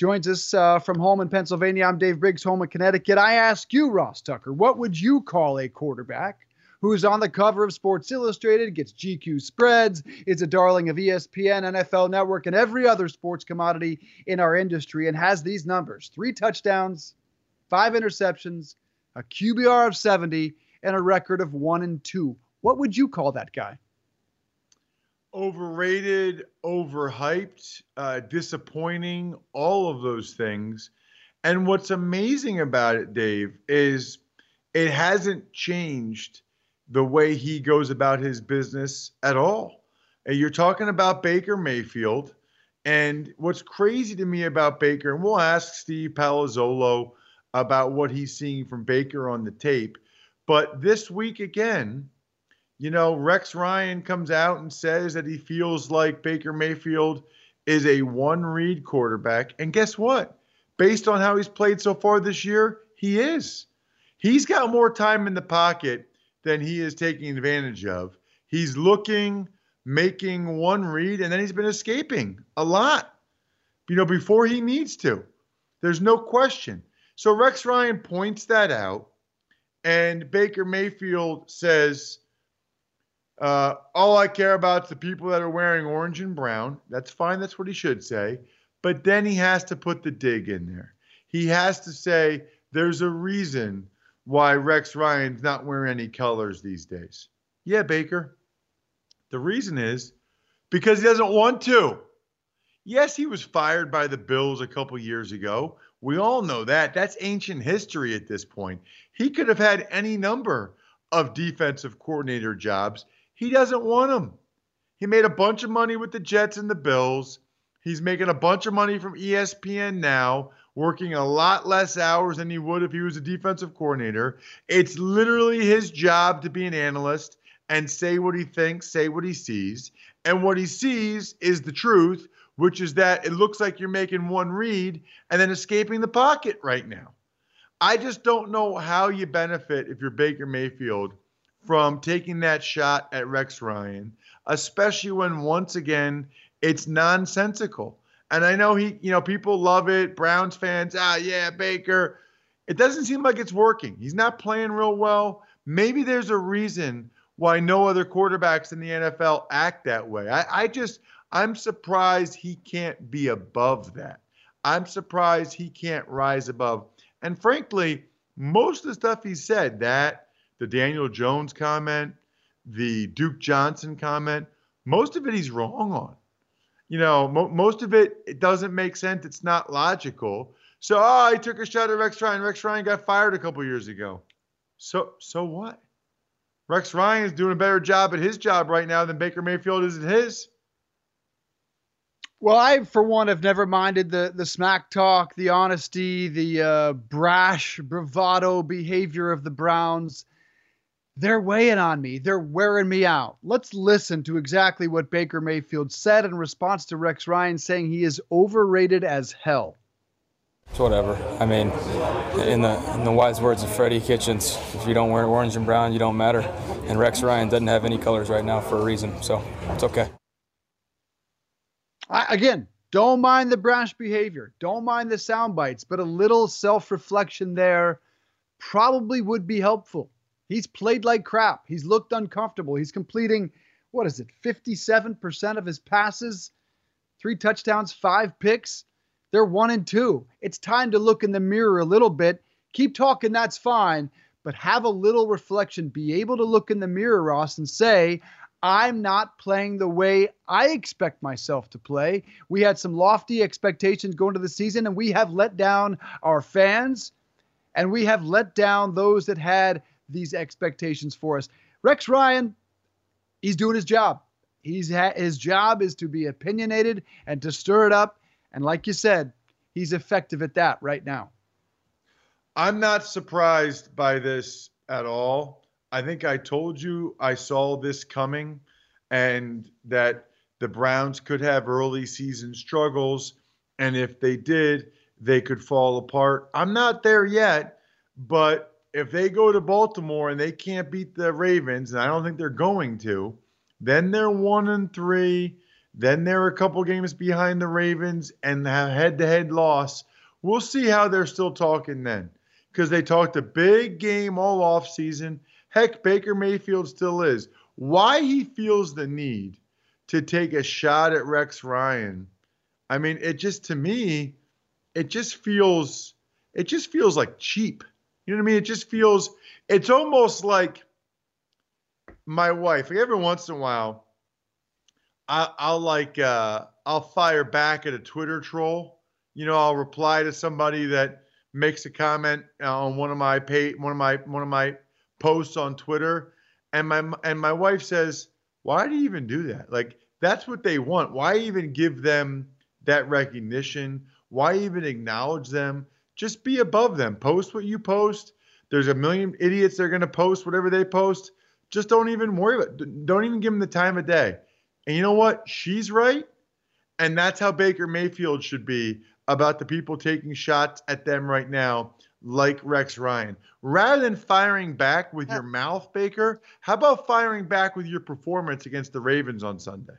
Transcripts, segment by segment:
joins us uh, from home in Pennsylvania. I'm Dave Briggs, home in Connecticut. I ask you, Ross Tucker, what would you call a quarterback who's on the cover of Sports Illustrated, gets GQ spreads, is a darling of ESPN, NFL Network, and every other sports commodity in our industry, and has these numbers three touchdowns, five interceptions, a QBR of 70, and a record of one and two. What would you call that guy? Overrated, overhyped, uh, disappointing, all of those things. And what's amazing about it, Dave, is it hasn't changed the way he goes about his business at all. And you're talking about Baker Mayfield. And what's crazy to me about Baker, and we'll ask Steve Palazzolo about what he's seeing from Baker on the tape. But this week again, you know, Rex Ryan comes out and says that he feels like Baker Mayfield is a one read quarterback. And guess what? Based on how he's played so far this year, he is. He's got more time in the pocket than he is taking advantage of. He's looking, making one read, and then he's been escaping a lot, you know, before he needs to. There's no question. So Rex Ryan points that out, and Baker Mayfield says, uh, all I care about is the people that are wearing orange and brown. That's fine. That's what he should say. But then he has to put the dig in there. He has to say, there's a reason why Rex Ryan's not wearing any colors these days. Yeah, Baker. The reason is because he doesn't want to. Yes, he was fired by the Bills a couple years ago. We all know that. That's ancient history at this point. He could have had any number of defensive coordinator jobs. He doesn't want them. He made a bunch of money with the Jets and the Bills. He's making a bunch of money from ESPN now working a lot less hours than he would if he was a defensive coordinator. It's literally his job to be an analyst and say what he thinks, say what he sees. And what he sees is the truth, which is that it looks like you're making one read and then escaping the pocket right now. I just don't know how you benefit if you're Baker Mayfield from taking that shot at Rex Ryan, especially when once again it's nonsensical. And I know he, you know, people love it. Browns fans, ah, yeah, Baker. It doesn't seem like it's working. He's not playing real well. Maybe there's a reason why no other quarterbacks in the NFL act that way. I, I just, I'm surprised he can't be above that. I'm surprised he can't rise above. And frankly, most of the stuff he said, that, the Daniel Jones comment, the Duke Johnson comment, most of it he's wrong on you know, mo- most of it, it doesn't make sense. It's not logical. So, oh, he took a shot at Rex Ryan. Rex Ryan got fired a couple years ago. So, so what? Rex Ryan is doing a better job at his job right now than Baker Mayfield is at his. Well, I, for one, have never minded the the smack talk, the honesty, the uh, brash, bravado behavior of the Browns they're weighing on me. They're wearing me out. Let's listen to exactly what Baker Mayfield said in response to Rex Ryan saying he is overrated as hell. It's whatever. I mean, in the in the wise words of Freddie Kitchens, if you don't wear orange and brown, you don't matter. And Rex Ryan doesn't have any colors right now for a reason, so it's okay. I, again, don't mind the brash behavior. Don't mind the sound bites, but a little self-reflection there probably would be helpful. He's played like crap. He's looked uncomfortable. He's completing, what is it, 57% of his passes, three touchdowns, five picks. They're one and two. It's time to look in the mirror a little bit. Keep talking, that's fine, but have a little reflection. Be able to look in the mirror, Ross, and say, I'm not playing the way I expect myself to play. We had some lofty expectations going to the season, and we have let down our fans, and we have let down those that had these expectations for us. Rex Ryan, he's doing his job. He's ha- his job is to be opinionated and to stir it up. And like you said, he's effective at that right now. I'm not surprised by this at all. I think I told you I saw this coming and that the Browns could have early season struggles. And if they did, they could fall apart. I'm not there yet, but if they go to Baltimore and they can't beat the Ravens, and I don't think they're going to, then they're one and three. Then they're a couple games behind the Ravens and have head to head loss. We'll see how they're still talking then because they talked a big game all off season. Heck, Baker Mayfield still is. Why he feels the need to take a shot at Rex Ryan. I mean, it just to me, it just feels it just feels like cheap. You know what I mean? It just feels it's almost like my wife. Like every once in a while, I, I'll like uh, I'll fire back at a Twitter troll. You know, I'll reply to somebody that makes a comment on one of my pay one of my one of my posts on Twitter, and my and my wife says, "Why do you even do that? Like that's what they want. Why even give them that recognition? Why even acknowledge them? Just be above them. Post what you post. There's a million idiots that are going to post whatever they post. Just don't even worry about it. Don't even give them the time of day. And you know what? She's right. And that's how Baker Mayfield should be about the people taking shots at them right now, like Rex Ryan. Rather than firing back with your mouth, Baker, how about firing back with your performance against the Ravens on Sunday?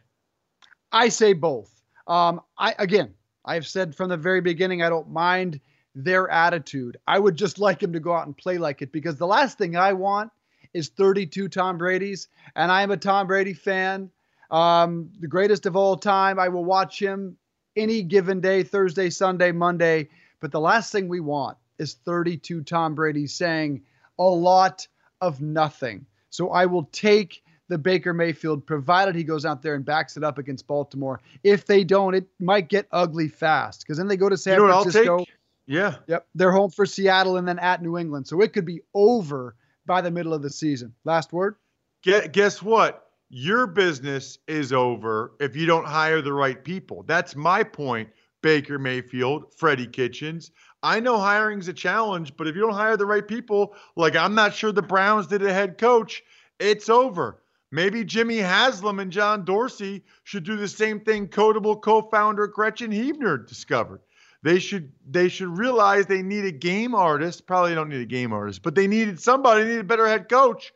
I say both. Um, I again, I've said from the very beginning, I don't mind their attitude. I would just like him to go out and play like it because the last thing I want is 32 Tom Brady's, and I am a Tom Brady fan, um, the greatest of all time. I will watch him any given day, Thursday, Sunday, Monday. But the last thing we want is 32 Tom Brady saying a lot of nothing. So I will take the Baker Mayfield, provided he goes out there and backs it up against Baltimore. If they don't, it might get ugly fast because then they go to San you know Francisco. Yeah. Yep. They're home for Seattle and then at New England. So it could be over by the middle of the season. Last word? Guess what? Your business is over if you don't hire the right people. That's my point, Baker Mayfield, Freddie Kitchens. I know hiring's a challenge, but if you don't hire the right people, like I'm not sure the Browns did a head coach, it's over. Maybe Jimmy Haslam and John Dorsey should do the same thing Quotable co-founder Gretchen Huebner discovered. They should they should realize they need a game artist. Probably don't need a game artist, but they needed somebody, they needed a better head coach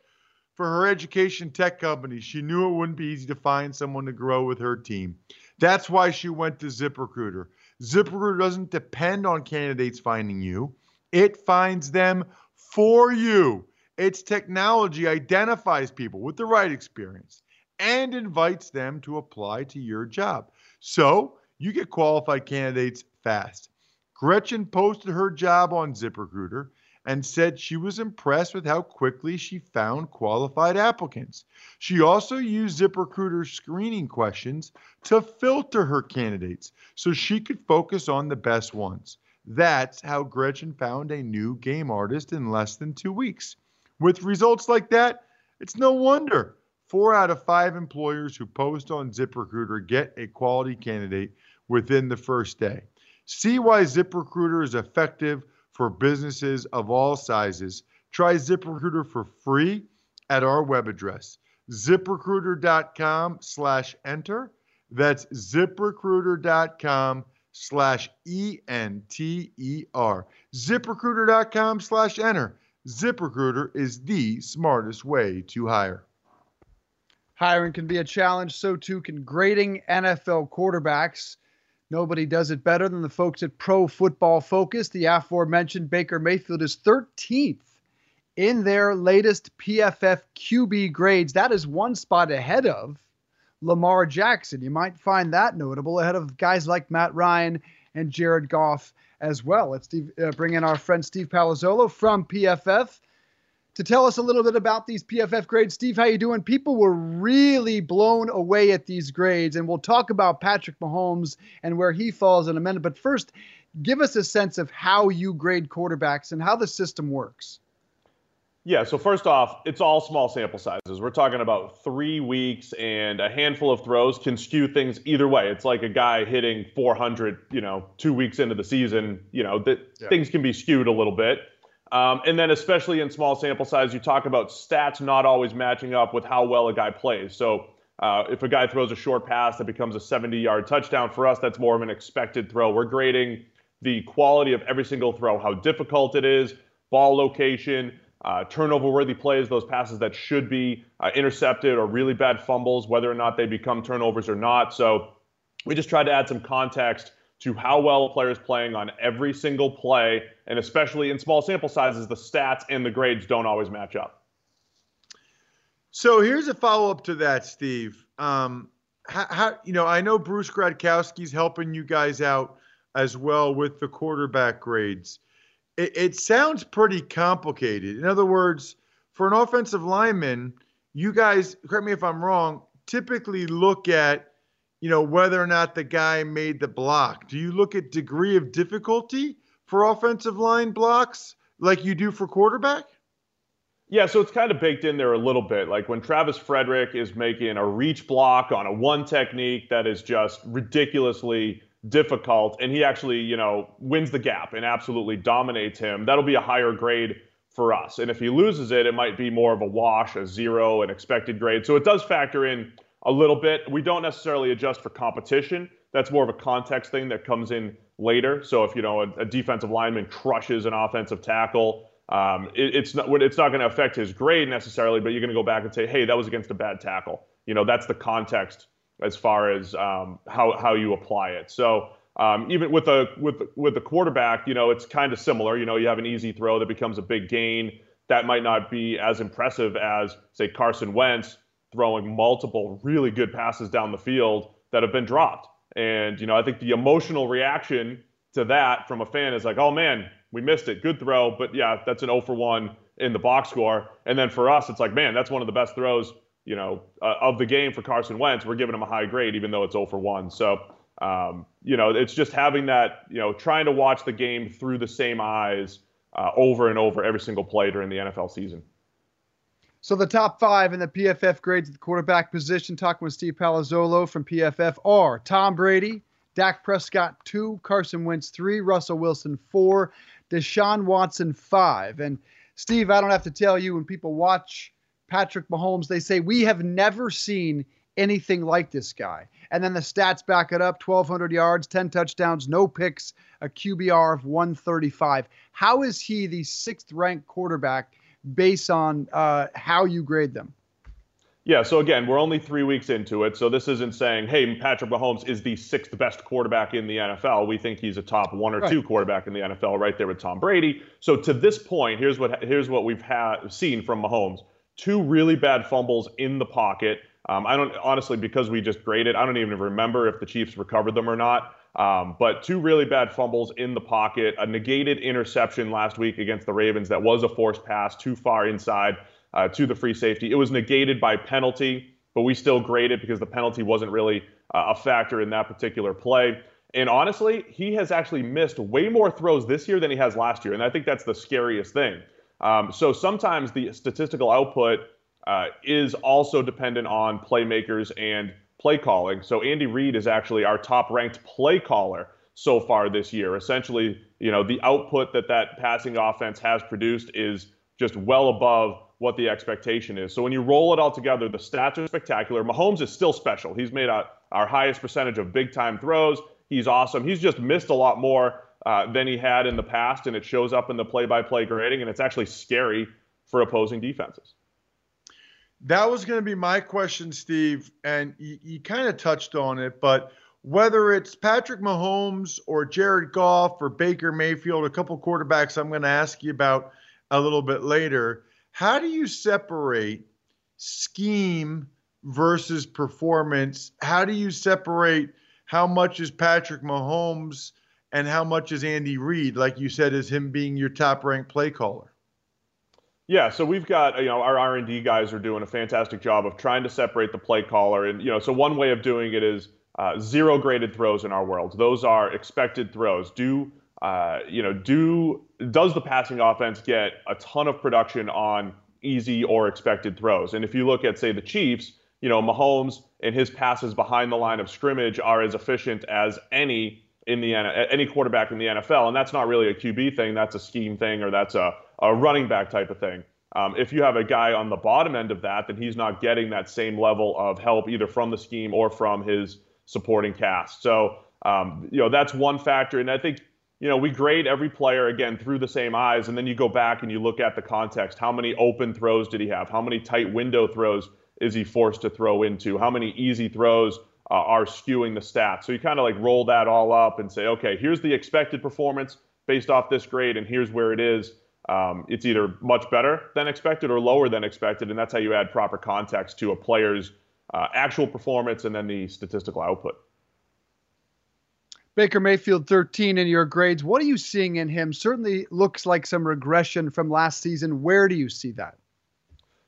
for her education tech company. She knew it wouldn't be easy to find someone to grow with her team. That's why she went to ZipRecruiter. ZipRecruiter doesn't depend on candidates finding you. It finds them for you. Its technology identifies people with the right experience and invites them to apply to your job. So you get qualified candidates fast. Gretchen posted her job on ZipRecruiter and said she was impressed with how quickly she found qualified applicants. She also used ZipRecruiter's screening questions to filter her candidates so she could focus on the best ones. That's how Gretchen found a new game artist in less than two weeks. With results like that, it's no wonder four out of five employers who post on ZipRecruiter get a quality candidate within the first day. See why ZipRecruiter is effective for businesses of all sizes. Try ZipRecruiter for free at our web address, ziprecruiter.com slash enter. That's ziprecruiter.com slash E-N-T-E-R. ZipRecruiter.com slash enter. ZipRecruiter is the smartest way to hire. Hiring can be a challenge, so too can grading NFL quarterbacks. Nobody does it better than the folks at Pro Football Focus. The aforementioned Baker Mayfield is 13th in their latest PFF QB grades. That is one spot ahead of Lamar Jackson. You might find that notable ahead of guys like Matt Ryan and Jared Goff as well. Let's uh, bring in our friend Steve Palazzolo from PFF to tell us a little bit about these PFF grades. Steve, how you doing? People were really blown away at these grades, and we'll talk about Patrick Mahomes and where he falls in a minute. But first, give us a sense of how you grade quarterbacks and how the system works. Yeah, so first off, it's all small sample sizes. We're talking about three weeks, and a handful of throws can skew things either way. It's like a guy hitting 400, you know, two weeks into the season. You know, that yeah. things can be skewed a little bit. Um, and then, especially in small sample size, you talk about stats not always matching up with how well a guy plays. So, uh, if a guy throws a short pass that becomes a 70 yard touchdown, for us, that's more of an expected throw. We're grading the quality of every single throw, how difficult it is, ball location uh, turnover worthy plays, those passes that should be uh, intercepted or really bad fumbles, whether or not they become turnovers or not. So we just tried to add some context to how well a player is playing on every single play, and especially in small sample sizes, the stats and the grades don't always match up. So here's a follow up to that, Steve. Um, how, how, you know, I know Bruce Gradkowski's helping you guys out as well with the quarterback grades it, it sounds pretty complicated. In other words, for an offensive lineman, you guys, correct me if I'm wrong, typically look at, you know, whether or not the guy made the block. Do you look at degree of difficulty for offensive line blocks like you do for quarterback? Yeah, so it's kind of baked in there a little bit. Like when Travis Frederick is making a reach block on a one technique that is just ridiculously difficult, and he actually, you know, wins the gap and absolutely dominates him, that'll be a higher grade for us. And if he loses it, it might be more of a wash, a zero, an expected grade. So it does factor in a little bit. We don't necessarily adjust for competition. That's more of a context thing that comes in later. So if you know a, a defensive lineman crushes an offensive tackle, um, it, it's not it's not going to affect his grade necessarily. But you're going to go back and say, hey, that was against a bad tackle. You know, that's the context as far as um, how how you apply it. So um, even with a with with the quarterback, you know, it's kind of similar. You know, you have an easy throw that becomes a big gain. That might not be as impressive as say Carson Wentz throwing multiple really good passes down the field that have been dropped. And you know, I think the emotional reaction to that from a fan is like, "Oh man, we missed it. Good throw, but yeah, that's an 0 for 1 in the box score." And then for us, it's like, "Man, that's one of the best throws you know, uh, of the game for Carson Wentz, we're giving him a high grade, even though it's 0 for 1. So, um, you know, it's just having that, you know, trying to watch the game through the same eyes uh, over and over every single play during the NFL season. So the top five in the PFF grades at the quarterback position, talking with Steve Palazzolo from PFF, are Tom Brady, Dak Prescott two, Carson Wentz three, Russell Wilson four, Deshaun Watson five. And Steve, I don't have to tell you when people watch Patrick Mahomes, they say, we have never seen anything like this guy. And then the stats back it up 1,200 yards, 10 touchdowns, no picks, a QBR of 135. How is he the sixth ranked quarterback based on uh, how you grade them? Yeah, so again, we're only three weeks into it. So this isn't saying, hey, Patrick Mahomes is the sixth best quarterback in the NFL. We think he's a top one or right. two quarterback in the NFL, right there with Tom Brady. So to this point, here's what here's what we've had seen from Mahomes two really bad fumbles in the pocket. Um, I don't honestly because we just graded. I don't even remember if the Chiefs recovered them or not. Um, but two really bad fumbles in the pocket, a negated interception last week against the Ravens that was a forced pass too far inside uh, to the free safety. It was negated by penalty, but we still graded it because the penalty wasn't really uh, a factor in that particular play. And honestly, he has actually missed way more throws this year than he has last year, and I think that's the scariest thing. Um, so sometimes the statistical output uh, is also dependent on playmakers and play calling. So Andy Reid is actually our top ranked play caller so far this year. Essentially, you know, the output that that passing offense has produced is just well above what the expectation is. So when you roll it all together, the stats are spectacular. Mahomes is still special. He's made a, our highest percentage of big time throws. He's awesome. He's just missed a lot more uh, than he had in the past, and it shows up in the play-by-play grading, and it's actually scary for opposing defenses. That was going to be my question, Steve, and you, you kind of touched on it, but whether it's Patrick Mahomes or Jared Goff or Baker Mayfield, a couple quarterbacks I'm going to ask you about a little bit later, how do you separate scheme versus performance? How do you separate how much is Patrick Mahomes – and how much is Andy Reid, like you said, is him being your top ranked play caller? Yeah, so we've got you know our R and D guys are doing a fantastic job of trying to separate the play caller, and you know so one way of doing it is uh, zero graded throws in our world. Those are expected throws. Do uh, you know, do does the passing offense get a ton of production on easy or expected throws? And if you look at say the Chiefs, you know, Mahomes and his passes behind the line of scrimmage are as efficient as any in the any quarterback in the NFL, and that's not really a QB thing. That's a scheme thing, or that's a, a running back type of thing. Um, if you have a guy on the bottom end of that, then he's not getting that same level of help either from the scheme or from his supporting cast. So, um, you know, that's one factor. And I think, you know, we grade every player again through the same eyes, and then you go back and you look at the context. How many open throws did he have? How many tight window throws is he forced to throw into? How many easy throws uh, are skewing the stats? So you kind of like roll that all up and say, okay, here's the expected performance based off this grade, and here's where it is. Um, it's either much better than expected or lower than expected, and that's how you add proper context to a player's uh, actual performance and then the statistical output. Baker Mayfield 13 in your grades. What are you seeing in him? Certainly looks like some regression from last season. Where do you see that?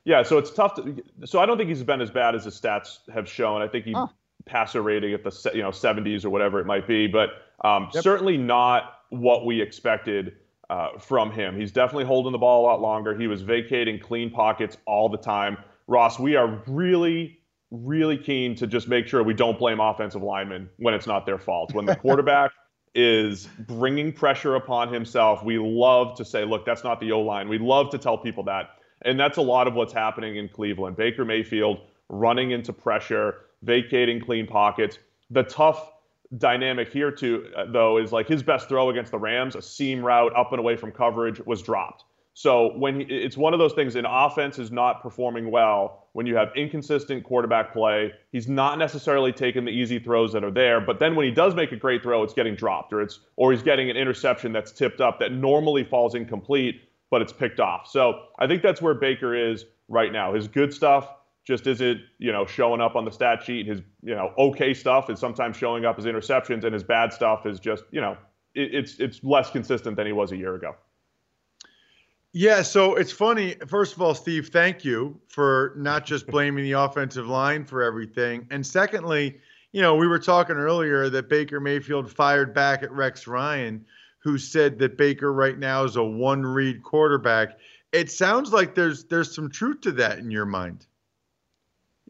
Yeah, so it's tough to. So I don't think he's been as bad as the stats have shown. I think he huh. passer rating at the you know 70s or whatever it might be, but um, yep. certainly not what we expected uh, from him. He's definitely holding the ball a lot longer. He was vacating clean pockets all the time. Ross, we are really, really keen to just make sure we don't blame offensive linemen when it's not their fault. When the quarterback is bringing pressure upon himself, we love to say, look, that's not the O line. We love to tell people that. And that's a lot of what's happening in Cleveland. Baker Mayfield running into pressure, vacating clean pockets. The tough dynamic here too, uh, though, is like his best throw against the Rams, a seam route up and away from coverage, was dropped. So when he, it's one of those things, an offense is not performing well when you have inconsistent quarterback play. He's not necessarily taking the easy throws that are there, but then when he does make a great throw, it's getting dropped, or it's or he's getting an interception that's tipped up that normally falls incomplete, but it's picked off. So I think that's where Baker is right now. His good stuff just isn't you know showing up on the stat sheet. His you know okay stuff is sometimes showing up as interceptions, and his bad stuff is just you know it, it's it's less consistent than he was a year ago. Yeah, so it's funny. First of all, Steve, thank you for not just blaming the offensive line for everything, and secondly, you know we were talking earlier that Baker Mayfield fired back at Rex Ryan, who said that Baker right now is a one-read quarterback. It sounds like there's there's some truth to that in your mind.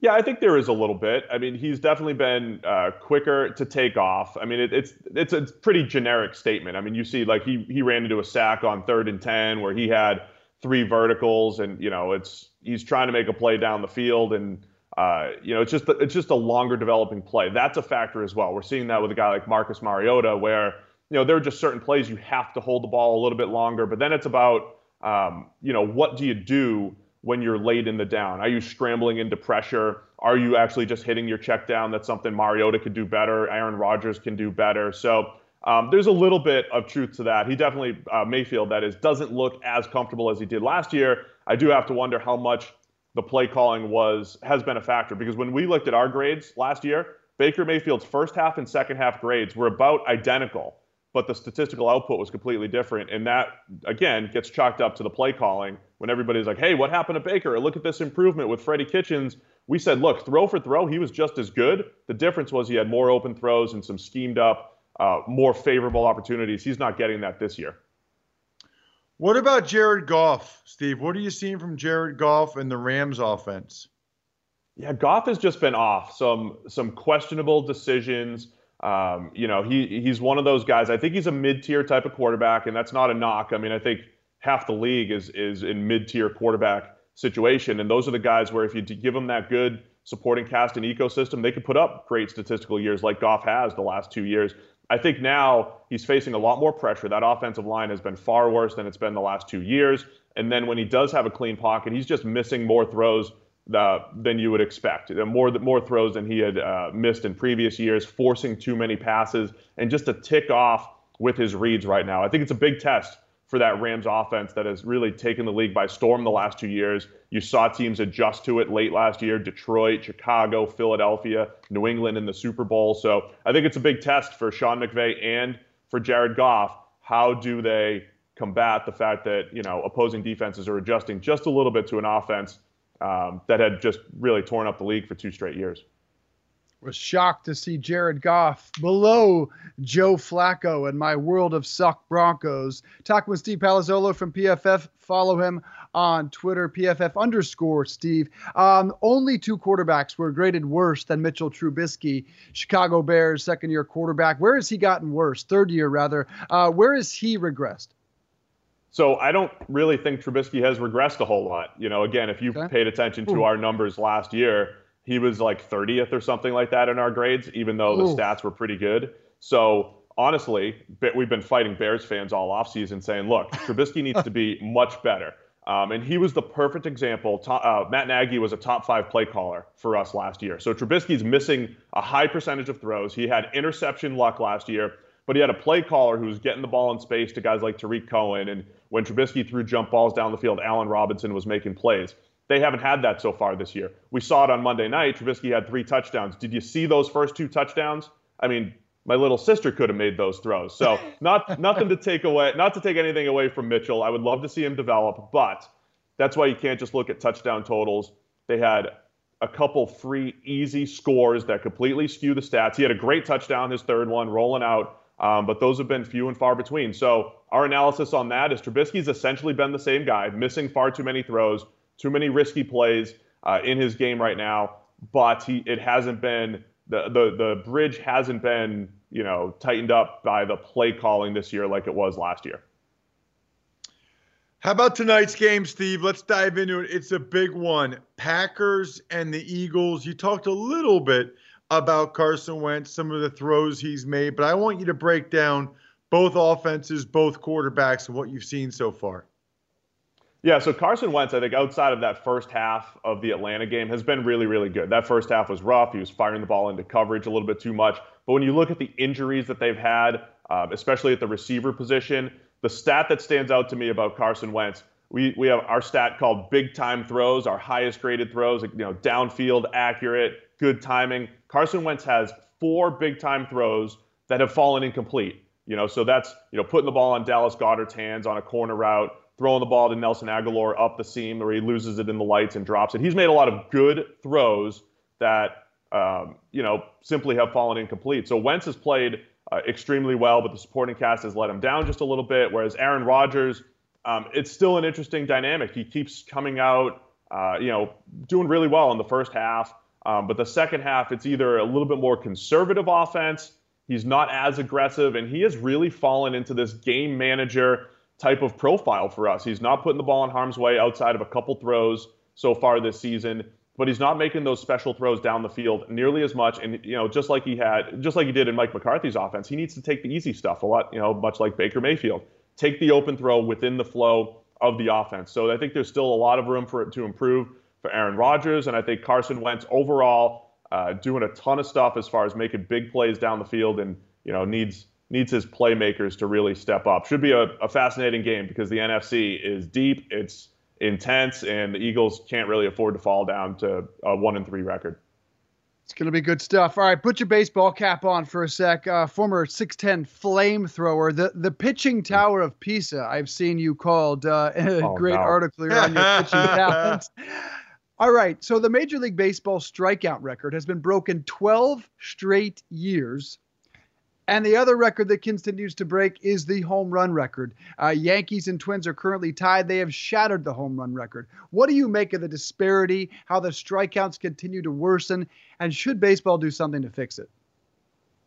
Yeah, I think there is a little bit. I mean, he's definitely been uh, quicker to take off. I mean, it, it's it's a pretty generic statement. I mean, you see, like he he ran into a sack on third and ten where he had three verticals, and you know, it's he's trying to make a play down the field, and uh, you know, it's just it's just a longer developing play. That's a factor as well. We're seeing that with a guy like Marcus Mariota, where you know there are just certain plays you have to hold the ball a little bit longer, but then it's about um, you know what do you do when you're late in the down? Are you scrambling into pressure? Are you actually just hitting your check down? That's something Mariota could do better. Aaron Rodgers can do better. So um, there's a little bit of truth to that. He definitely, uh, Mayfield, that is, doesn't look as comfortable as he did last year. I do have to wonder how much the play calling was has been a factor because when we looked at our grades last year, Baker Mayfield's first half and second half grades were about identical but the statistical output was completely different. And that, again, gets chalked up to the play calling when everybody's like, hey, what happened to Baker? Look at this improvement with Freddie Kitchens. We said, look, throw for throw, he was just as good. The difference was he had more open throws and some schemed up, uh, more favorable opportunities. He's not getting that this year. What about Jared Goff, Steve? What are you seeing from Jared Goff and the Rams offense? Yeah, Goff has just been off. Some some questionable decisions um, you know, he he's one of those guys. I think he's a mid-tier type of quarterback, and that's not a knock. I mean, I think half the league is is in mid-tier quarterback situation, and those are the guys where if you give them that good supporting cast and ecosystem, they could put up great statistical years like Goff has the last two years. I think now he's facing a lot more pressure. That offensive line has been far worse than it's been the last two years. And then when he does have a clean pocket, he's just missing more throws uh, than you would expect. More more throws than he had uh, missed in previous years, forcing too many passes, and just a tick off with his reads right now. I think it's a big test for that Rams offense that has really taken the league by storm the last two years. You saw teams adjust to it late last year Detroit, Chicago, Philadelphia, New England in the Super Bowl. So I think it's a big test for Sean McVay and for Jared Goff. How do they combat the fact that, you know, opposing defenses are adjusting just a little bit to an offense um, that had just really torn up the league for two straight years. Was shocked to see Jared Goff below Joe Flacco and my world of suck Broncos. Talking with Steve Palazzolo from PFF. Follow him on Twitter, PFF underscore Steve. Um, only two quarterbacks were graded worse than Mitchell Trubisky, Chicago Bears second year quarterback. Where has he gotten worse? Third year, rather. Uh, where has he regressed? So I don't really think Trubisky has regressed a whole lot. You know, again, if you okay. paid attention to Ooh. our numbers last year, he was like 30th or something like that in our grades, even though the stats were pretty good. So honestly, we've been fighting Bears fans all offseason saying, look, Trubisky needs to be much better. Um, and he was the perfect example. Uh, Matt Nagy was a top five play caller for us last year. So Trubisky's missing a high percentage of throws. He had interception luck last year, but he had a play caller who was getting the ball in space to guys like Tarik Cohen and when Trubisky threw jump balls down the field, Allen Robinson was making plays. They haven't had that so far this year. We saw it on Monday night. Trubisky had three touchdowns. Did you see those first two touchdowns? I mean, my little sister could have made those throws. So not nothing to take away, not to take anything away from Mitchell. I would love to see him develop, but that's why you can't just look at touchdown totals. They had a couple free easy scores that completely skew the stats. He had a great touchdown, his third one, rolling out. Um, but those have been few and far between. So our analysis on that is Trubisky's essentially been the same guy, missing far too many throws, too many risky plays uh, in his game right now. But he, it hasn't been the, the the bridge hasn't been you know tightened up by the play calling this year like it was last year. How about tonight's game, Steve? Let's dive into it. It's a big one. Packers and the Eagles. You talked a little bit about Carson Wentz, some of the throws he's made, but I want you to break down both offenses, both quarterbacks, and what you've seen so far. Yeah, so Carson Wentz, I think outside of that first half of the Atlanta game, has been really, really good. That first half was rough. He was firing the ball into coverage a little bit too much. But when you look at the injuries that they've had, um, especially at the receiver position, the stat that stands out to me about Carson Wentz, we, we have our stat called big time throws, our highest graded throws, you know, downfield, accurate, good timing. Carson Wentz has four big time throws that have fallen incomplete. You know, so that's you know putting the ball on Dallas Goedert's hands on a corner route, throwing the ball to Nelson Agholor up the seam where he loses it in the lights and drops it. He's made a lot of good throws that um, you know simply have fallen incomplete. So Wentz has played uh, extremely well, but the supporting cast has let him down just a little bit. Whereas Aaron Rodgers, um, it's still an interesting dynamic. He keeps coming out, uh, you know, doing really well in the first half. Um, but the second half, it's either a little bit more conservative offense. He's not as aggressive, and he has really fallen into this game manager type of profile for us. He's not putting the ball in harm's way outside of a couple throws so far this season, but he's not making those special throws down the field nearly as much. And you know, just like he had, just like he did in Mike McCarthy's offense, he needs to take the easy stuff a lot. You know, much like Baker Mayfield, take the open throw within the flow of the offense. So I think there's still a lot of room for it to improve for Aaron Rodgers, and I think Carson Wentz overall uh, doing a ton of stuff as far as making big plays down the field, and you know needs needs his playmakers to really step up. Should be a, a fascinating game because the NFC is deep, it's intense, and the Eagles can't really afford to fall down to a one and three record. It's going to be good stuff. All right, put your baseball cap on for a sec. Uh, former 6'10 flamethrower, the, the pitching tower of Pisa, I've seen you called. Uh, a oh, great no. article here on your pitching talent. All right. So the Major League Baseball strikeout record has been broken 12 straight years. And the other record that continues to break is the home run record. Uh, Yankees and Twins are currently tied. They have shattered the home run record. What do you make of the disparity, how the strikeouts continue to worsen, and should baseball do something to fix it?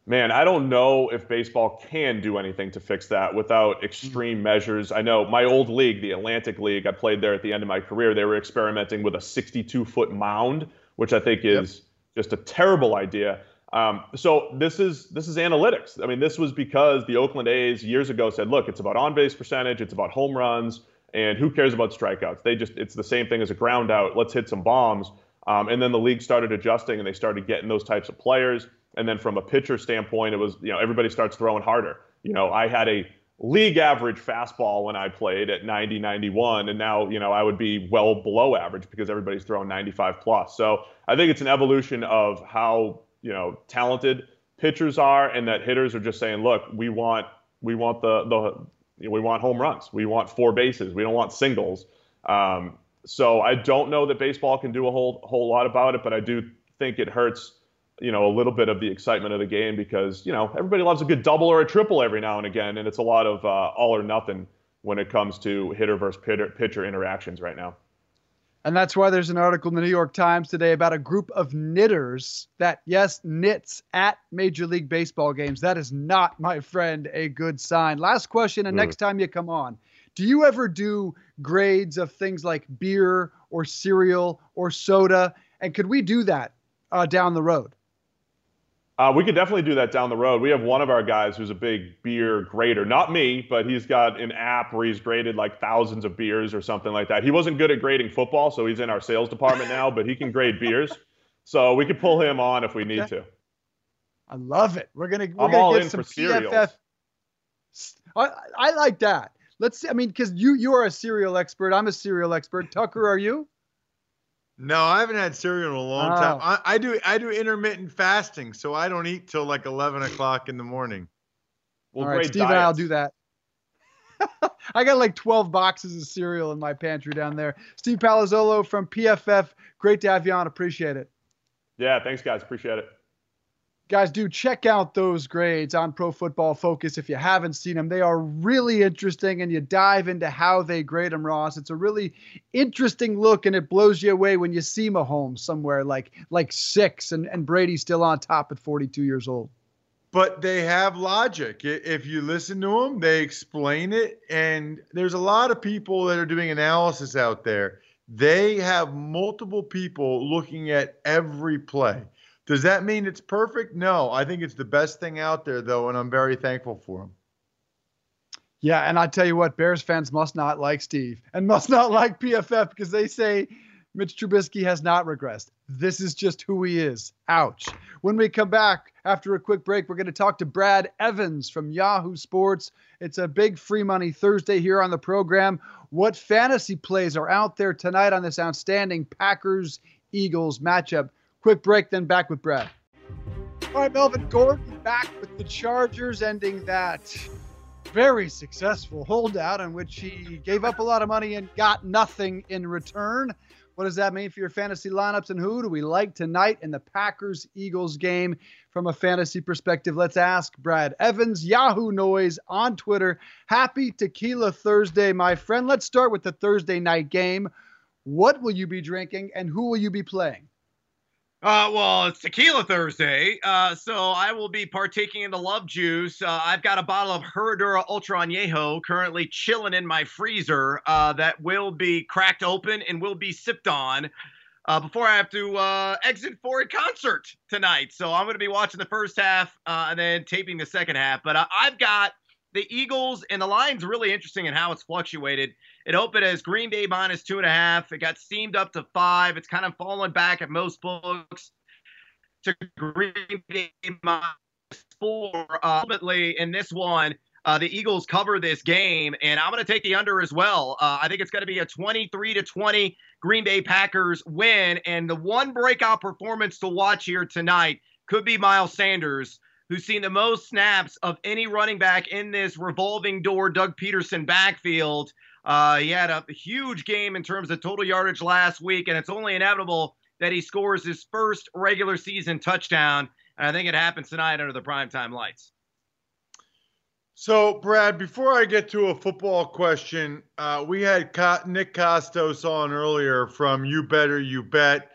Man, I don't know if baseball can do anything to fix that without extreme mm-hmm. measures. I know my old league, the Atlantic League, I played there at the end of my career. They were experimenting with a 62 foot mound, which I think is yep. just a terrible idea. Um, so this is this is analytics. I mean, this was because the Oakland A's years ago said, look, it's about on base percentage, it's about home runs, and who cares about strikeouts? They just it's the same thing as a ground out. Let's hit some bombs. Um, and then the league started adjusting, and they started getting those types of players. And then from a pitcher standpoint, it was, you know, everybody starts throwing harder. You know, I had a league average fastball when I played at 90, 91, and now, you know, I would be well below average because everybody's throwing 95 plus. So I think it's an evolution of how, you know, talented pitchers are and that hitters are just saying, look, we want we want the the we want home runs. We want four bases. We don't want singles. Um, so I don't know that baseball can do a whole whole lot about it, but I do think it hurts you know a little bit of the excitement of the game because you know everybody loves a good double or a triple every now and again, and it's a lot of uh, all or nothing when it comes to hitter versus pitcher interactions right now. And that's why there's an article in the New York Times today about a group of knitters that, yes, knits at Major League Baseball games. That is not, my friend, a good sign. Last question, and mm. next time you come on, do you ever do grades of things like beer or cereal or soda? And could we do that uh, down the road? Uh, we could definitely do that down the road. We have one of our guys who's a big beer grader. Not me, but he's got an app where he's graded like thousands of beers or something like that. He wasn't good at grading football, so he's in our sales department now, but he can grade beers. So we could pull him on if we need okay. to. I love it. We're gonna we're I'm gonna all get in some. PFF. I, I like that. Let's see. I mean, because you you are a cereal expert. I'm a cereal expert. Tucker, are you? No, I haven't had cereal in a long Oh. time. I, I do I do intermittent fasting, so I don't eat till like eleven o'clock in the morning. We'll All right, grade Steve and I'll do that. I got like 12 boxes of cereal in my pantry down there. Steve Palazzolo from PFF. Great to have you on. Appreciate it. Yeah, thanks guys. Appreciate it. Guys, do check out those grades on Pro Football Focus if you haven't seen them. They are really interesting, and you dive into how they grade them, Ross. It's a really interesting look, and it blows you away when you see Mahomes somewhere like like six, and, and Brady still on top at 42 years old. But they have logic. If you listen to them, they explain it. And there's a lot of people that are doing analysis out there. They have multiple people looking at every play. Does that mean it's perfect? No. I think it's the best thing out there, though, and I'm very thankful for him. Yeah, and I tell you what, Bears fans must not like Steve and must not like PFF because they say Mitch Trubisky has not regressed. This is just who he is. Ouch. When we come back after a quick break, we're going to talk to Brad Evans from Yahoo Sports. It's a big free money Thursday here on the program. What fantasy plays are out there tonight on this outstanding Packers Eagles matchup? Quick break, then back with Brad. All right, Melvin Gordon back with the Chargers, ending that very successful holdout in which he gave up a lot of money and got nothing in return. What does that mean for your fantasy lineups and who do we like tonight in the Packers Eagles game from a fantasy perspective? Let's ask Brad Evans, Yahoo Noise on Twitter. Happy Tequila Thursday, my friend. Let's start with the Thursday night game. What will you be drinking and who will you be playing? Uh, well, it's Tequila Thursday, uh, so I will be partaking in the love juice. Uh, I've got a bottle of Herradura Ultra Añejo currently chilling in my freezer uh, that will be cracked open and will be sipped on uh, before I have to uh, exit for a concert tonight. So I'm going to be watching the first half and then taping the second half. But I've got the Eagles, and the line's really interesting in how it's fluctuated. It opened as Green Bay minus two and a half. It got steamed up to five. It's kind of fallen back at most books to Green Bay minus four. Uh, ultimately, in this one, uh, the Eagles cover this game, and I'm going to take the under as well. Uh, I think it's going to be a 23 to 20 Green Bay Packers win, and the one breakout performance to watch here tonight could be Miles Sanders, who's seen the most snaps of any running back in this revolving door Doug Pederson backfield. Uh, he had a huge game in terms of total yardage last week, and it's only inevitable that he scores his first regular season touchdown. And I think it happens tonight under the primetime lights. So, Brad, before I get to a football question, uh, we had Co- Nick Kostos on earlier from You Better You Bet,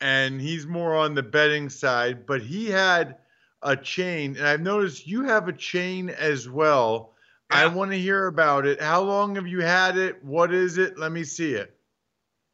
and he's more on the betting side, but he had a chain, and I've noticed you have a chain as well. I want to hear about it. How long have you had it? What is it? Let me see it.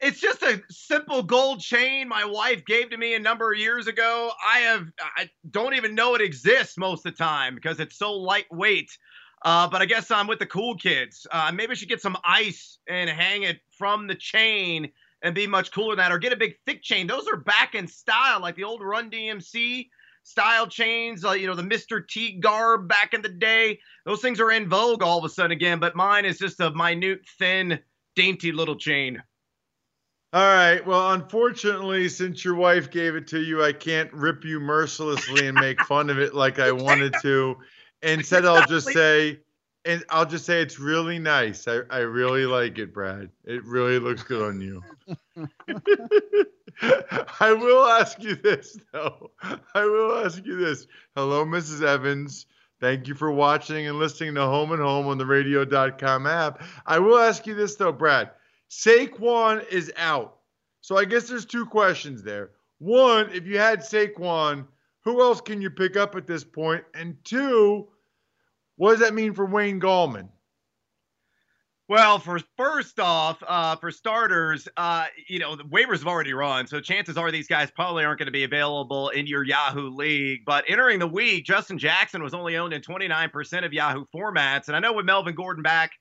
It's just a simple gold chain my wife gave to me a number of years ago. I have I don't even know it exists most of the time because it's so lightweight. Uh, but I guess I'm with the cool kids. Uh, maybe I should get some ice and hang it from the chain and be much cooler than that, or get a big thick chain. Those are back in style, like the old Run DMC style chains, uh, you know, the Mr. T garb back in the day. Those things are in vogue all of a sudden again, but mine is just a minute, thin, dainty little chain. All right. Well, unfortunately, since your wife gave it to you, I can't rip you mercilessly and make fun of it like I wanted to. Instead, I'll just say and I'll just say it's really nice. I, I really like it, Brad. It really looks good on you. I will ask you this though. I will ask you this. Hello, Mrs. Evans. Thank you for watching and listening to Home and Home on the radio.com app. I will ask you this though, Brad. Saquon is out. So I guess there's two questions there. One, if you had Saquon, who else can you pick up at this point? And two, what does that mean for Wayne Gallman? Well, for first off, uh, for starters, uh, you know the waivers have already run, so chances are these guys probably aren't going to be available in your Yahoo league. But entering the week, Justin Jackson was only owned in 29% of Yahoo formats, and I know with Melvin Gordon back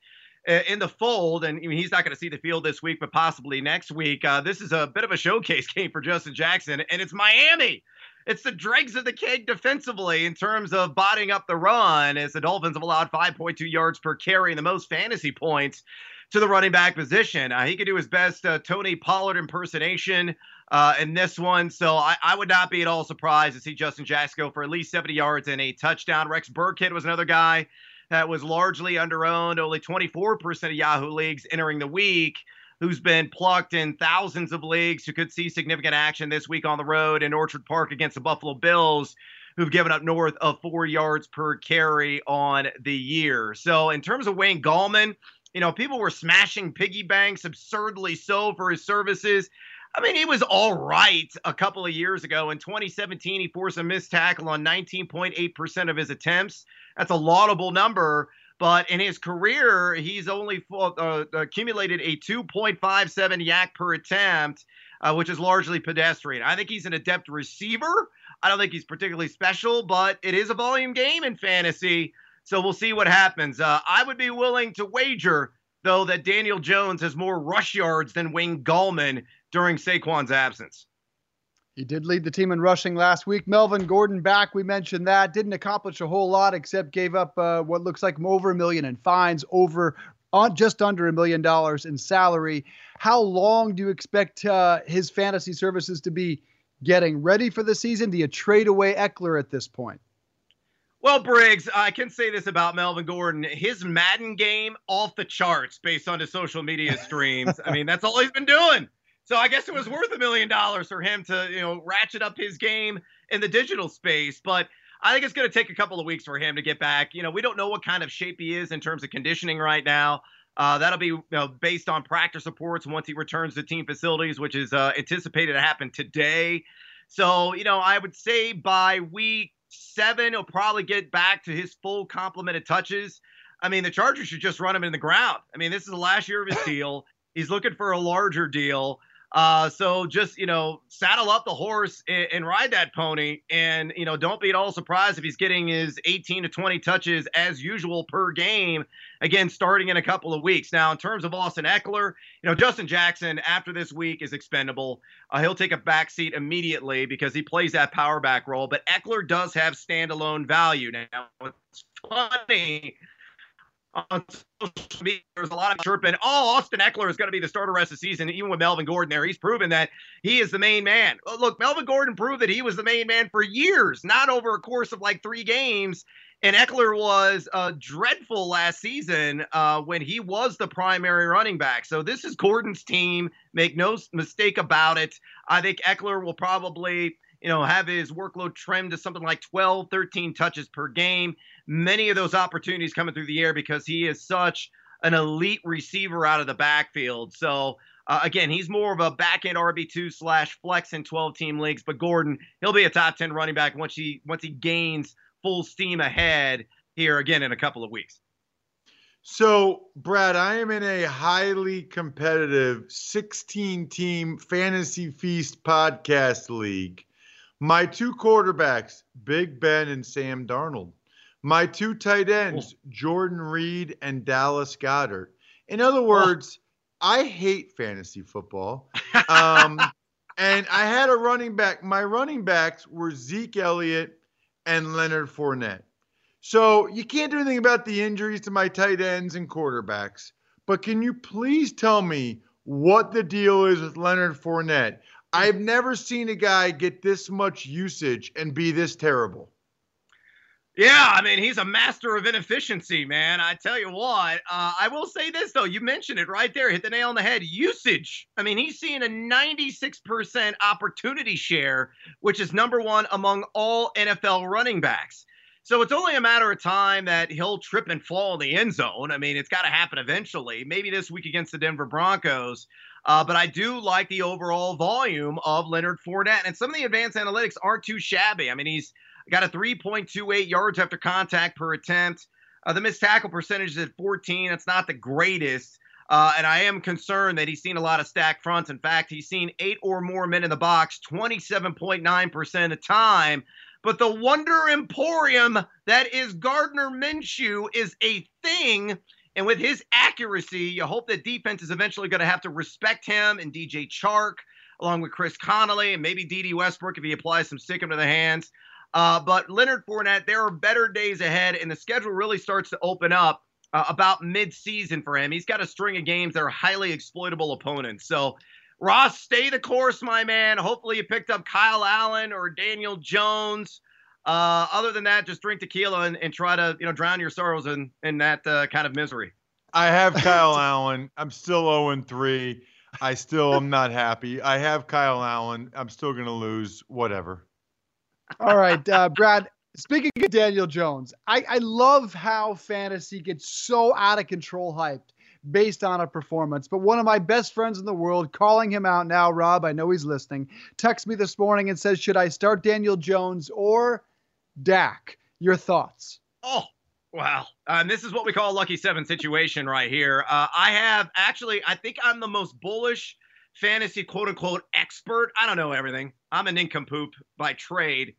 uh, in the fold, and I mean, he's not going to see the field this week, but possibly next week. Uh, this is a bit of a showcase game for Justin Jackson, and it's Miami it's the dregs of the keg defensively in terms of botting up the run, as the Dolphins have allowed 5.2 yards per carry and the most fantasy points to the running back position. Uh, he could do his best uh, Tony Pollard impersonation uh, in this one, so I, I, would not be at all surprised to see Justin go for at least 70 yards and a touchdown. Rex Burkhead was another guy that was largely underowned, only 24% of Yahoo leagues entering the week who's been plucked in thousands of leagues, who could see significant action this week on the road in Orchard Park against the Buffalo Bills, who've given up north of four yards per carry on the year. So, in terms of Wayne Gallman, you know, people were smashing piggy banks absurdly so for his services. I mean, he was all right a couple of years ago. In 2017, he forced a missed tackle on 19.8% of his attempts. That's a laudable number. But in his career, he's only uh, accumulated a 2.57 YAC per attempt, uh, which is largely pedestrian. I think he's an adept receiver. I don't think he's particularly special, but it is a volume game in fantasy. So we'll see what happens. Uh, I would be willing to wager, though, that Daniel Jones has more rush yards than Wayne Gallman during Saquon's absence. He did lead the team in rushing last week. Melvin Gordon back. We mentioned that. Didn't accomplish a whole lot except gave up uh, what looks like over a million in fines, over on just under a million dollars in salary. How long do you expect uh, his fantasy services to be getting ready for the season? Do you trade away Ekeler at this point? Well, Briggs, I can say this about Melvin Gordon. His Madden game off the charts based on his social media streams. I mean, that's all he's been doing. So I guess it was worth a million dollars for him to, you know, ratchet up his game in the digital space. But I think it's going to take a couple of weeks for him to get back. You know, we don't know what kind of shape he is in terms of conditioning right now. Uh, that'll be you know, based on practice reports once he returns to team facilities, which is uh, anticipated to happen today. So, you know, I would say by week seven, he'll probably get back to his full complement of touches. I mean, the Chargers should just run him in the ground. I mean, this is the last year of his deal. He's looking for a larger deal. Uh, so just you know, saddle up the horse and, and, ride that pony, and you know, don't be at all surprised if he's getting his 18 to 20 touches as usual per game. Again, starting in a couple of weeks. Now, in terms of Austin Ekeler, you know, Justin Jackson after this week is expendable. Uh, he'll take a back seat immediately because he plays that power back role. But Ekeler does have standalone value. Now, it's funny on social media, there's a lot of chirping. Oh, Austin Ekeler is going to be the starter rest of the season, even with Melvin Gordon there. He's proven that he is the main man. Look, Melvin Gordon proved that he was the main man for years, not over a course of like three games. And Ekeler was uh, dreadful last season uh, when he was the primary running back. So this is Gordon's team. Make no mistake about it. I think Ekeler will probably you know, have his workload trimmed to something like 12, 13 touches per game. Many of those opportunities coming through the air because he is such an elite receiver out of the backfield. So, uh, again, he's more of a back end RB2 slash flex in 12 team leagues, but Gordon, he'll be a top 10 running back once he once he gains full steam ahead here again in a couple of weeks. So, Brad, I am in a highly competitive 16 team fantasy feast podcast league. My two quarterbacks, Big Ben and Sam Darnold. My two tight ends, Jordan Reed and Dallas Goedert. In other words, I hate fantasy football. Um, and I had a running back. My running backs were Zeke Elliott and Leonard Fournette. So you can't do anything about the injuries to my tight ends and quarterbacks. But can you please tell me what the deal is with Leonard Fournette? I've never seen a guy get this much usage and be this terrible. Yeah, I mean, he's a master of inefficiency, man. I tell you what, uh, I will say this, though. You mentioned it right there, hit the nail on the head. Usage. I mean, he's seeing a 96% opportunity share, which is number one among all NFL running backs. So it's only a matter of time that he'll trip and fall in the end zone. I mean, it's got to happen eventually. Maybe this week against the Denver Broncos. Uh, but I do like the overall volume of Leonard Fournette. And some of the advanced analytics aren't too shabby. I mean, he's got a 3.28 yards after contact per attempt. Uh, the missed tackle percentage is at 14. It's not the greatest. Uh, and I am concerned that he's seen a lot of stack fronts. In fact, he's seen eight or more men in the box 27.9% of the time. But the wonder emporium that is Gardner Minshew is a thing. And with his accuracy, you hope that defense is eventually going to have to respect him and DJ Chark, along with Chris Conley and maybe Dede Westbrook if he applies some stick him to the hands. Uh, but Leonard Fournette, there are better days ahead, and the schedule really starts to open up uh, about mid-season for him. He's got a string of games that are highly exploitable opponents. So, Ross, stay the course, my man. Hopefully, you picked up Kyle Allen or Daniel Jones. Uh, other than that, just drink tequila and, and, try to you know drown your sorrows in in that uh, kind of misery. I have Kyle Allen. I'm still 0 3. I still am not happy. I have Kyle Allen. I'm still going to lose. Whatever. All right, uh, Brad. Speaking of Daniel Jones, I, I love how fantasy gets so out of control hyped based on a performance. But one of my best friends in the world, calling him out now, Rob, I know he's listening, texts me this morning and says, Should I start Daniel Jones or Dak? Your thoughts? Oh, wow. Um, this is what we call a lucky seven situation right here. Uh, I have actually, I think I'm the most bullish fantasy quote unquote expert. I don't know everything. I'm an nincompoop by trade.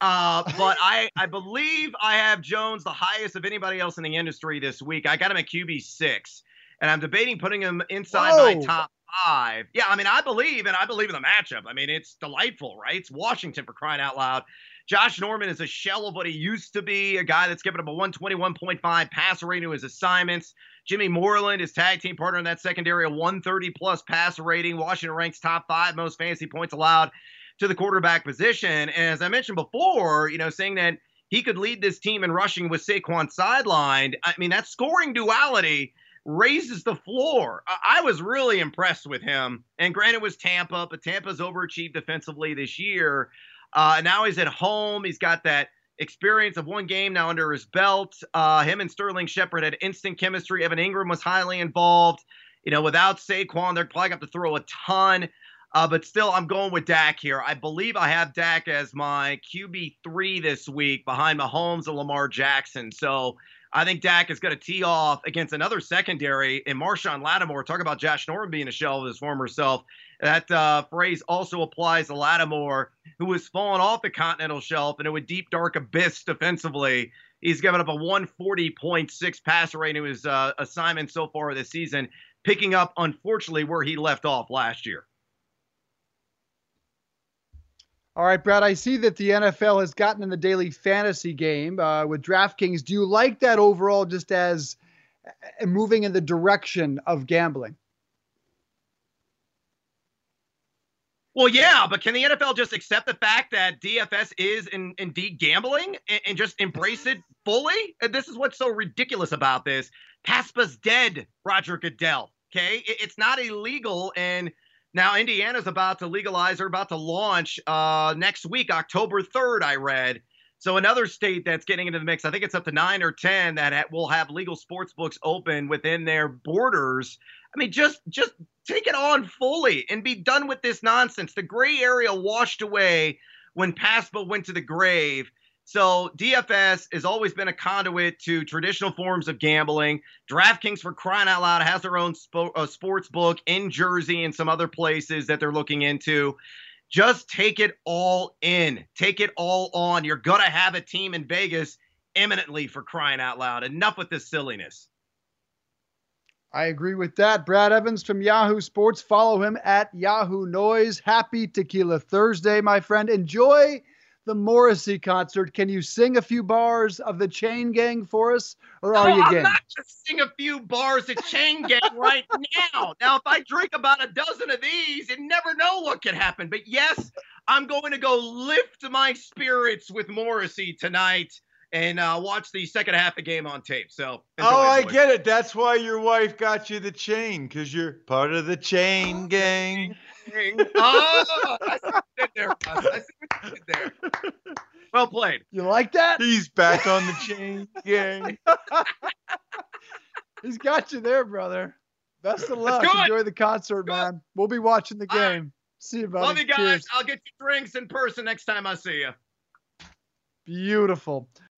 Uh, but I, I believe I have Jones the highest of anybody else in the industry this week. I got him at QB six, and I'm debating putting him inside Whoa. my top five. Yeah, I mean, I believe, and I believe in the matchup. I mean, it's delightful, right? It's Washington for crying out loud. Josh Norman is a shell of what he used to be, a guy that's given up a 121.5 passer rating to his assignments. Jimmy Moreland, his tag team partner in that secondary, a 130 plus passer rating. Washington ranks top five most fantasy points allowed to the quarterback position. And as I mentioned before, you know, saying that he could lead this team in rushing with Saquon sidelined, I mean, that scoring duality raises the floor. I was really impressed with him. And granted, was Tampa, but Tampa's overachieved defensively this year. Uh, now he's at home. He's got that experience of one game now under his belt. Uh, him and Sterling Shepard had instant chemistry. Evan Engram was highly involved. You know, without Saquon, they're probably going to throw a ton. Uh, but still, I'm going with Dak here. I believe I have Dak as my QB3 this week behind Mahomes and Lamar Jackson. So I think Dak is going to tee off against another secondary and Marshon Lattimore. Talk about Josh Norman being a shell of his former self. That uh, phrase also applies to Lattimore, who has fallen off the continental shelf into a deep, dark abyss defensively. He's given up a 140.6 passer rate in his uh, assignment so far this season, picking up, unfortunately, where he left off last year. All right, Brad, I see that the NFL has gotten in the daily fantasy game uh, with DraftKings. Do you like that overall just as uh, moving in the direction of gambling? Well, yeah, but can the NFL just accept the fact that DFS is in, indeed gambling and, and, just embrace it fully? And this is what's so ridiculous about this. PASPA's dead, Roger Goodell. Okay, it, it's not illegal, and now Indiana's about to legalize or about to launch uh, next week, October third. I read. So another state that's getting into the mix, I think it's up to nine or ten that will have legal sports books open within their borders. I mean, just just take it on fully and be done with this nonsense. The gray area washed away when PASPA went to the grave. So DFS has always been a conduit to traditional forms of gambling. DraftKings, for crying out loud, has their own spo- uh, sports book in Jersey and some other places that they're looking into. Just take it all in. Take it all on. You're going to have a team in Vegas imminently for crying out loud. Enough with this silliness. I agree with that. Brad Evans from Yahoo Sports. Follow him at Yahoo Noise. Happy Tequila Thursday, my friend. Enjoy the Morrissey concert. Can you sing a few bars of the Chain Gang for us, or are no, you I'm game? not just sing a few bars of Chain Gang right now. Now, if I drink about a dozen of these, you never know what could happen. But yes, I'm going to go lift my spirits with Morrissey tonight and uh, watch the second half of the game on tape. So, oh, I boys. get it. That's why your wife got you the chain because you're part of the chain gang. oh, I see what you did there. Russ. I see what you did there. Well played. You like that? He's back on the chain gang. He's got you there, brother. Best of luck. Enjoy the concert, man. We'll be watching the All right. game. See you, buddy. Love you guys. Cheers. I'll get you drinks in person next time I see you. Beautiful.